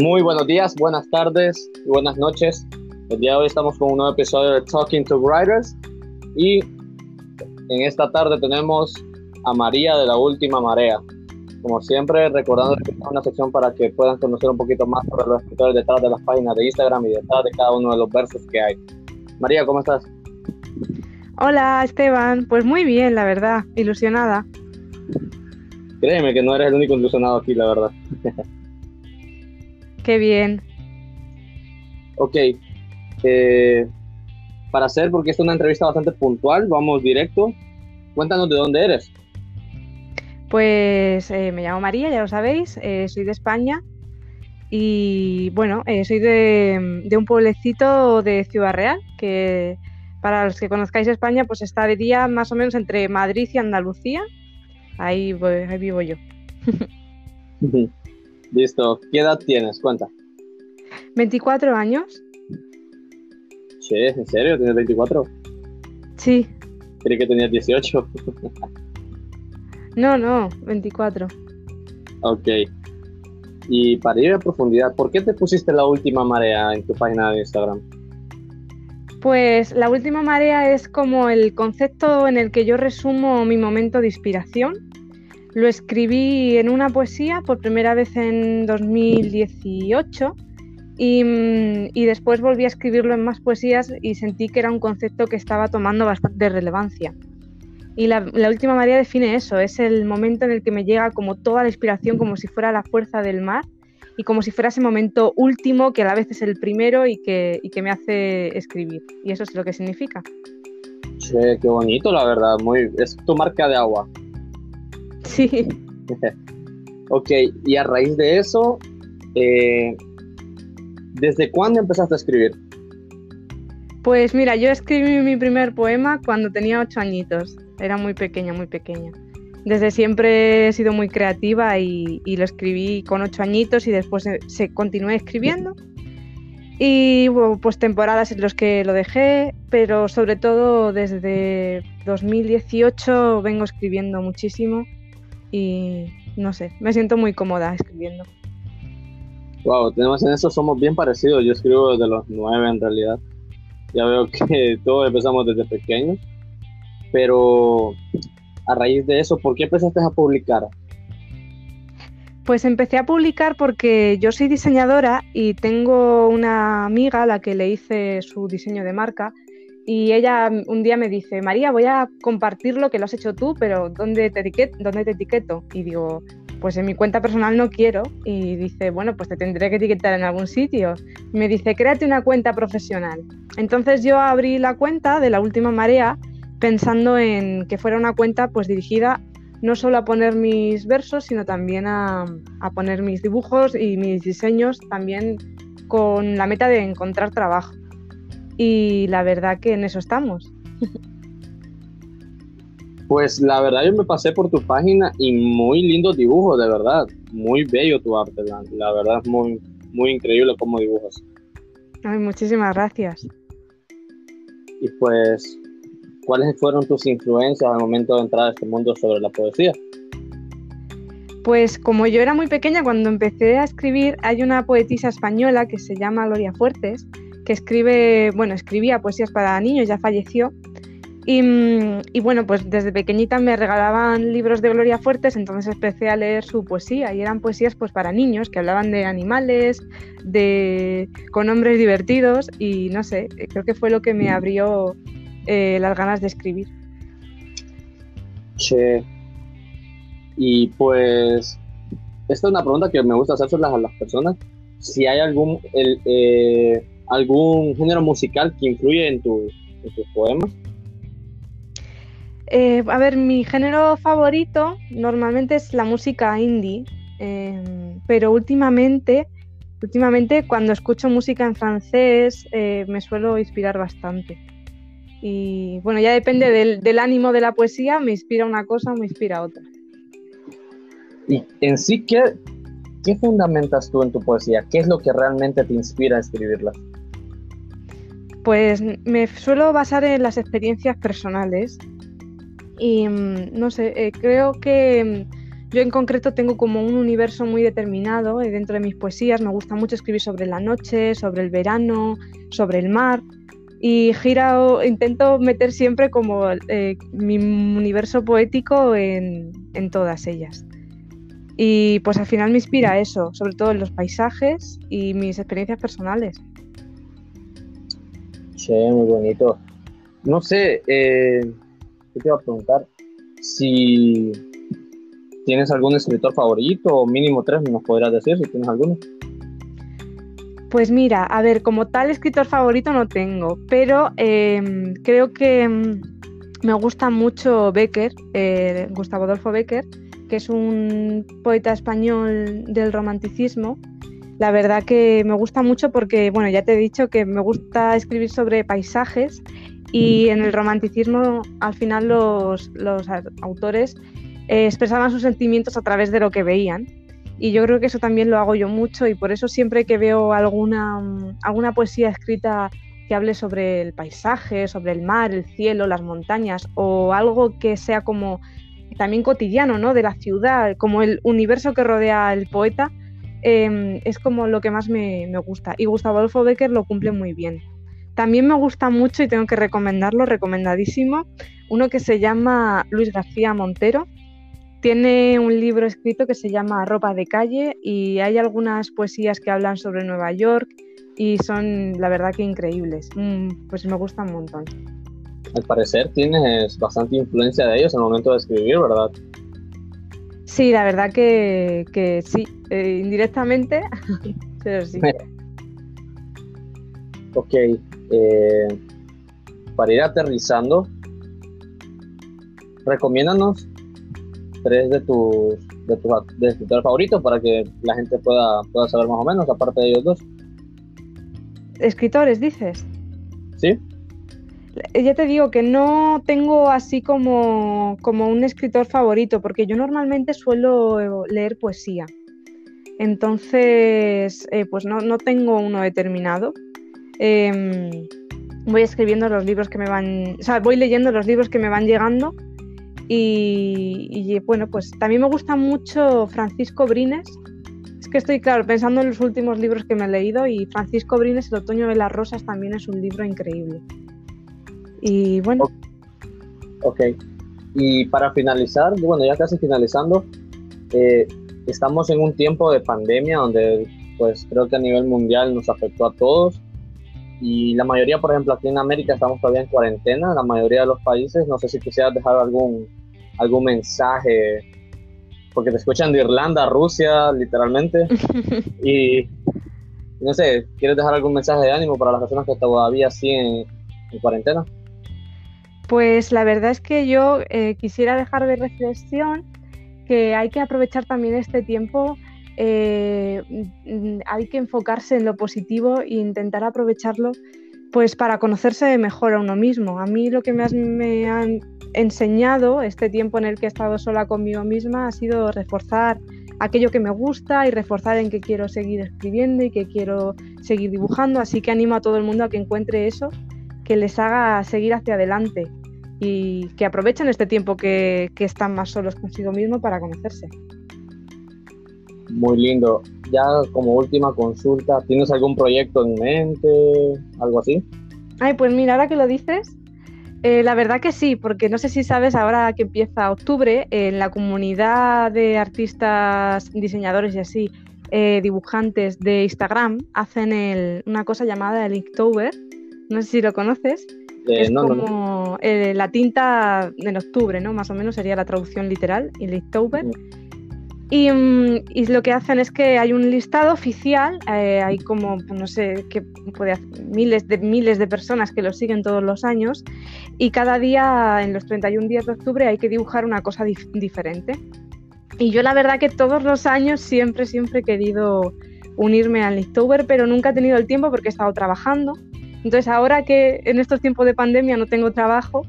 Muy buenos días, buenas tardes y buenas noches. El día de hoy estamos con un nuevo episodio de Talking to Writers y en esta tarde tenemos a María de la Última Marea. Como siempre, recordando que es una sección para que puedan conocer un poquito más sobre los escritores detrás de las páginas de Instagram y detrás de cada uno de los versos que hay. María, ¿cómo estás? Hola Esteban, pues muy bien, la verdad, ilusionada. Créeme que no eres el único ilusionado aquí, la verdad. Qué bien. Ok. Eh, para hacer, porque es una entrevista bastante puntual, vamos directo. Cuéntanos de dónde eres. Pues eh, me llamo María, ya lo sabéis, eh, soy de España y bueno, soy de, de, un pueblecito de Ciudad Real, que para los que conozcáis España, pues estaría más o menos entre Madrid y Andalucía. Ahí, ahí vivo yo. Listo. ¿Qué edad tienes? Cuenta. 24 años. Sí, ¿en serio? ¿Tienes 24? Sí. Creí que tenías 18. no, no, 24. Ok. Y para ir a profundidad, ¿por qué te pusiste la última marea en tu página de Instagram? Pues la última marea es como el concepto en el que yo resumo mi momento de inspiración. Lo escribí en una poesía por primera vez en 2018 y, y, después volví a escribirlo en más poesías y sentí que era un concepto que estaba tomando bastante relevancia. Y la, última marea define eso, es el momento en el que me llega como toda la inspiración, como si fuera la fuerza del mar y como si fuera ese momento último que a la vez es el primero y que, y que me hace escribir. Y eso es lo que significa. Sí, qué bonito, la verdad. Muy, es tu marca de agua. Sí. ok, y a raíz de eso, eh, ¿desde cuándo empezaste a escribir? Pues mira, yo escribí mi primer poema cuando tenía ocho añitos. Era muy pequeña, muy pequeña desde siempre he sido muy creativa y, lo escribí con ocho añitos y después se, continué escribiendo. Y hubo pues temporadas en las que lo dejé, pero sobre todo desde 2018 vengo escribiendo muchísimo y no sé, me siento muy cómoda escribiendo. Wow, tenemos en eso somos bien parecidos. Yo escribo desde los nueve en realidad. Ya veo que todos empezamos desde pequeños, pero a raíz de eso, ¿por qué empezaste a publicar? Pues empecé a publicar porque yo soy diseñadora y tengo una amiga a la que le hice su diseño de marca y ella un día me dice, María, voy a compartir lo que lo has hecho tú, pero ¿dónde te, etiqueto? ¿dónde te etiqueto? Y digo, pues en mi cuenta personal no quiero. Y dice, bueno, pues te tendré que etiquetar en algún sitio. Me dice, créate una cuenta profesional. Entonces yo abrí la cuenta de la última marea pensando en que fuera una cuenta pues dirigida no solo a poner mis versos, sino también a, poner mis dibujos y mis diseños, también con la meta de encontrar trabajo. Y la verdad que en eso estamos. Pues la verdad yo me pasé por tu página y muy lindos dibujos, de verdad. Muy bello tu arte, la, verdad es muy, muy increíble cómo dibujas. Ay, muchísimas gracias. Y pues ¿Cuáles fueron tus influencias al momento de entrar a este mundo sobre la poesía? Pues como yo era muy pequeña cuando empecé a escribir, hay una poetisa española que se llama Gloria Fuertes, que escribe, bueno, escribía poesías para niños, ya falleció. Y, y, bueno, pues desde pequeñita me regalaban libros de Gloria Fuertes, entonces empecé a leer su poesía y eran poesías pues para niños que hablaban de animales, de con hombres divertidos y no sé, creo que fue lo que me abrió eh, las ganas de escribir. Che. Y pues, esta es una pregunta que me gusta hacer a las personas. Si hay algún, el, eh, algún género musical que influye en, tu, tus poemas. Eh, a ver, mi género favorito normalmente es la música indie, em, pero últimamente, últimamente cuando escucho música en francés me suelo inspirar bastante. Y bueno, ya depende del, ánimo de la poesía, me inspira una cosa o me inspira otra. Y en sí, ¿qué, ¿qué fundamentas tú en tu poesía? ¿Qué es lo que realmente te inspira a escribirla? Pues me suelo basar en las experiencias personales y mm, no sé, eh, creo que Yo en concreto tengo como un universo muy determinado eh, dentro de mis poesías. Me gusta mucho escribir sobre la noche, sobre el verano, sobre el mar. Y gira, intento meter siempre como eh, mi universo poético en, en todas ellas. Y pues al final me inspira eso, sobre todo en los paisajes y mis experiencias personales. Sí, muy bonito. No sé, eh, te iba a preguntar? Si tienes algún escritor favorito o mínimo tres, nos podrías decir si tienes alguno. Pues mira, a ver, como tal escritor favorito no tengo, pero em, creo que em, me gusta mucho Becker, eh, Gustavo Adolfo Becker, que es un poeta español del romanticismo. La verdad que me gusta mucho porque, bueno, ya te he dicho que me gusta escribir sobre paisajes y en el romanticismo al final los, autores eh, expresaban sus sentimientos a través de lo que veían. Y yo creo que eso también lo hago yo mucho y por eso siempre que veo alguna, alguna poesía escrita que hable sobre el paisaje, sobre el mar, el cielo, las montañas o algo que sea como también cotidiano, ¿no? De la ciudad, como el universo que rodea al poeta, em, es como lo que más me, me, gusta. Y Gustavo Adolfo Becker lo cumple muy bien. También me gusta mucho y tengo que recomendarlo, recomendadísimo, uno que se llama Luis García Montero. Tiene un libro escrito que se llama Ropa de calle y hay algunas poesías que hablan sobre Nueva York y son la verdad que increíbles. Mm, pues me gustan un montón. Al parecer tienes bastante influencia de ellos en el momento de escribir, ¿verdad? Sí, la verdad que, sí, eh, indirectamente, pero sí. ok, eh, para ir aterrizando, recomiéndanos tres de tus de tus favoritos para que la gente pueda, pueda saber más o menos, aparte de ellos dos. ¿Escritores, dices? Sí. Ya te digo que no tengo así como, como un escritor favorito, porque yo normalmente suelo leer poesía. Entonces, eh, pues no, no tengo uno determinado. Em, voy escribiendo los libros que me van, o sea, voy leyendo los libros que me van llegando y, bueno, pues también me gusta mucho Francisco Brines. Es que estoy, claro, pensando en los últimos libros que me he leído y Francisco Brines, El otoño de las rosas, también es un libro increíble. Y bueno. Ok. Y para finalizar, bueno, ya casi finalizando, eh, estamos en un tiempo de pandemia donde pues creo que a nivel mundial nos afectó a todos y la mayoría, por ejemplo, aquí en América estamos todavía en cuarentena, la mayoría de los países, no sé si quisieras dejar algún, algún mensaje, porque te escuchan de Irlanda, Rusia, literalmente, y no sé, ¿quieres dejar algún mensaje de ánimo para las personas que todavía siguen en cuarentena? Pues la verdad es que yo eh, quisiera dejar de reflexión que hay que aprovechar también este tiempo eh, hay que enfocarse en lo positivo e intentar aprovecharlo pues para conocerse mejor a uno mismo. A mí lo que me, me han enseñado este tiempo en el que he estado sola conmigo misma ha sido reforzar aquello que me gusta y reforzar en que quiero seguir escribiendo y que quiero seguir dibujando. Así que animo a todo el mundo a que encuentre eso, que les haga seguir hacia adelante y que aprovechen este tiempo que, que están más solos consigo mismo para conocerse. Muy lindo. Ya como última consulta, ¿tienes algún proyecto en mente? ¿Algo así? Ay, pues mira, ahora que lo dices, eh, la verdad que sí, porque no sé si sabes, ahora que empieza octubre, en la comunidad de artistas, diseñadores y así, eh, dibujantes de Instagram, hacen una cosa llamada el Inktober. No sé si lo conoces. Eh, es como la tinta en octubre, ¿no? Más o menos sería la traducción literal, el Inktober. Mm. Mm, y, lo que hacen es que hay un listado oficial, eh, hay como, pues, no sé, que puede miles de miles de personas que lo siguen todos los años y cada día, en los 31 días de octubre, hay que dibujar una cosa diferente. Y yo la verdad que todos los años siempre, siempre he querido unirme al Inktober, pero nunca he tenido el tiempo porque he estado trabajando. Entonces ahora que en estos tiempos de pandemia no tengo trabajo,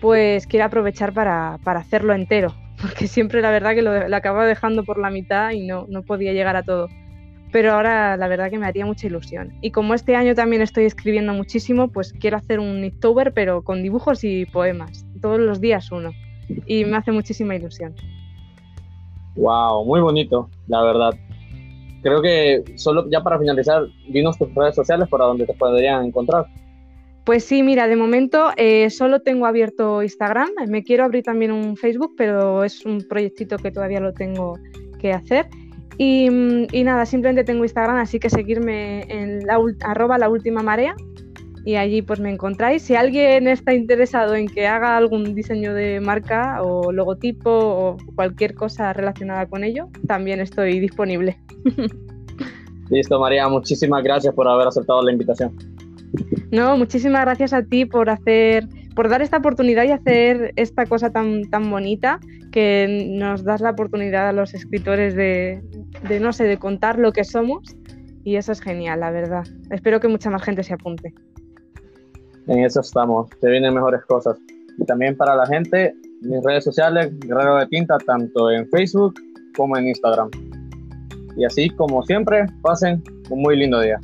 pues quiero aprovechar para, para hacerlo entero porque siempre la verdad que lo, acababa dejando por la mitad y no, no podía llegar a todo. Pero ahora la verdad que me haría mucha ilusión. Y como este año también estoy escribiendo muchísimo, pues quiero hacer un Inktober, pero con dibujos y poemas, todos los días uno. Y me hace muchísima ilusión. Wow, muy bonito, la verdad. Creo que solo ya para finalizar, dinos tus redes sociales para donde te podrían encontrar. Pues sí, mira, de momento eh, solo tengo abierto Instagram. Me quiero abrir también un Facebook, pero es un proyectito que todavía lo tengo que hacer. Y, nada, simplemente tengo Instagram, así que seguirme en arroba la última marea y allí pues me encontráis. Si alguien está interesado en que haga algún diseño de marca o logotipo o cualquier cosa relacionada con ello, también estoy disponible. Listo, María, muchísimas gracias por haber aceptado la invitación. No, muchísimas gracias a ti por hacer, por dar esta oportunidad y hacer esta cosa tan, tan bonita que nos das la oportunidad a los escritores de, de, no sé, de contar lo que somos. Y eso es genial, la verdad. Espero que mucha más gente se apunte. En eso estamos, se vienen mejores cosas. Y también para la gente, mis redes sociales, Guerrero de Tinta, tanto en Facebook como en Instagram. Y así como siempre, pasen un muy lindo día.